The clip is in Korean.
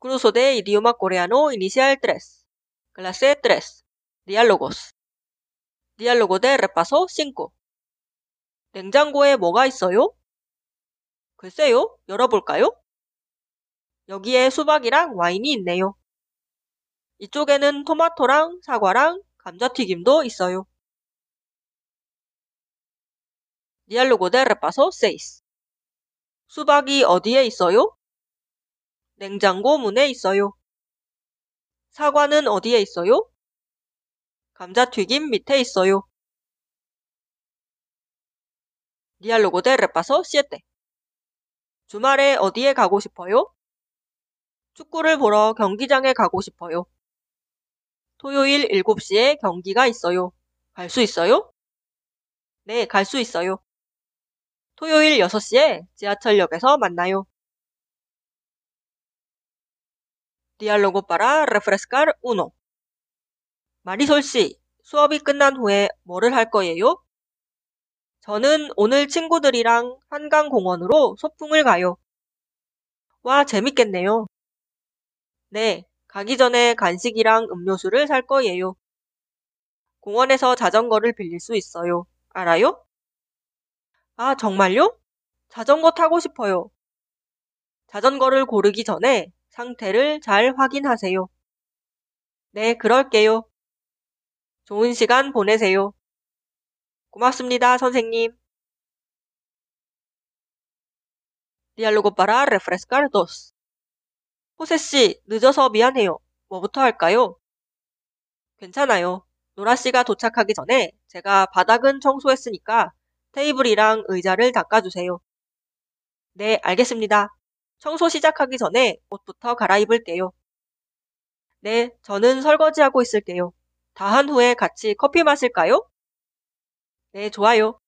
Curso de idioma coreano inicial 3. Clase 3. Diálogos. Diálogo de repaso 5. 냉장고에 뭐가 있어요? 글쎄요, 열어볼까요? 여기에 수박이랑 와인이 있네요. 이쪽에는 토마토랑 사과랑 감자튀김도 있어요. Diálogo de repaso 6. 수박이 어디에 있어요? 냉장고 문에 있어요. 사과는 어디에 있어요? 감자튀김 밑에 있어요. Diálogo de repaso 7. 주말에 어디에 가고 싶어요? 축구를 보러 경기장에 가고 싶어요. 토요일 7시에 경기가 있어요. 갈 수 있어요? 네, 갈 수 있어요. 토요일 6시에 지하철역에서 만나요. Diálogo para refrescar 1. 마리솔 씨, 수업이 끝난 후에 뭐를 할 거예요? 저는 오늘 친구들이랑 한강공원으로 소풍을 가요. 와, 재밌겠네요. 네, 가기 전에 간식이랑 음료수를 살 거예요. 공원에서 자전거를 빌릴 수 있어요. 알아요? 아, 정말요? 자전거 타고 싶어요. 자전거를 고르기 전에 상태를 잘 확인하세요. 네, 그럴게요. 좋은 시간 보내세요. 고맙습니다, 선생님. Diálogo para refrescar 2. 호세 씨, 늦어서 미안해요. 뭐부터 할까요? 괜찮아요. 노라 씨가 도착하기 전에 제가 바닥은 청소했으니까 테이블이랑 의자를 닦아주세요. 네, 알겠습니다. 청소 시작하기 전에 옷부터 갈아입을게요. 네, 저는 설거지하고 있을게요. 다 한 후에 같이 커피 마실까요? 네, 좋아요.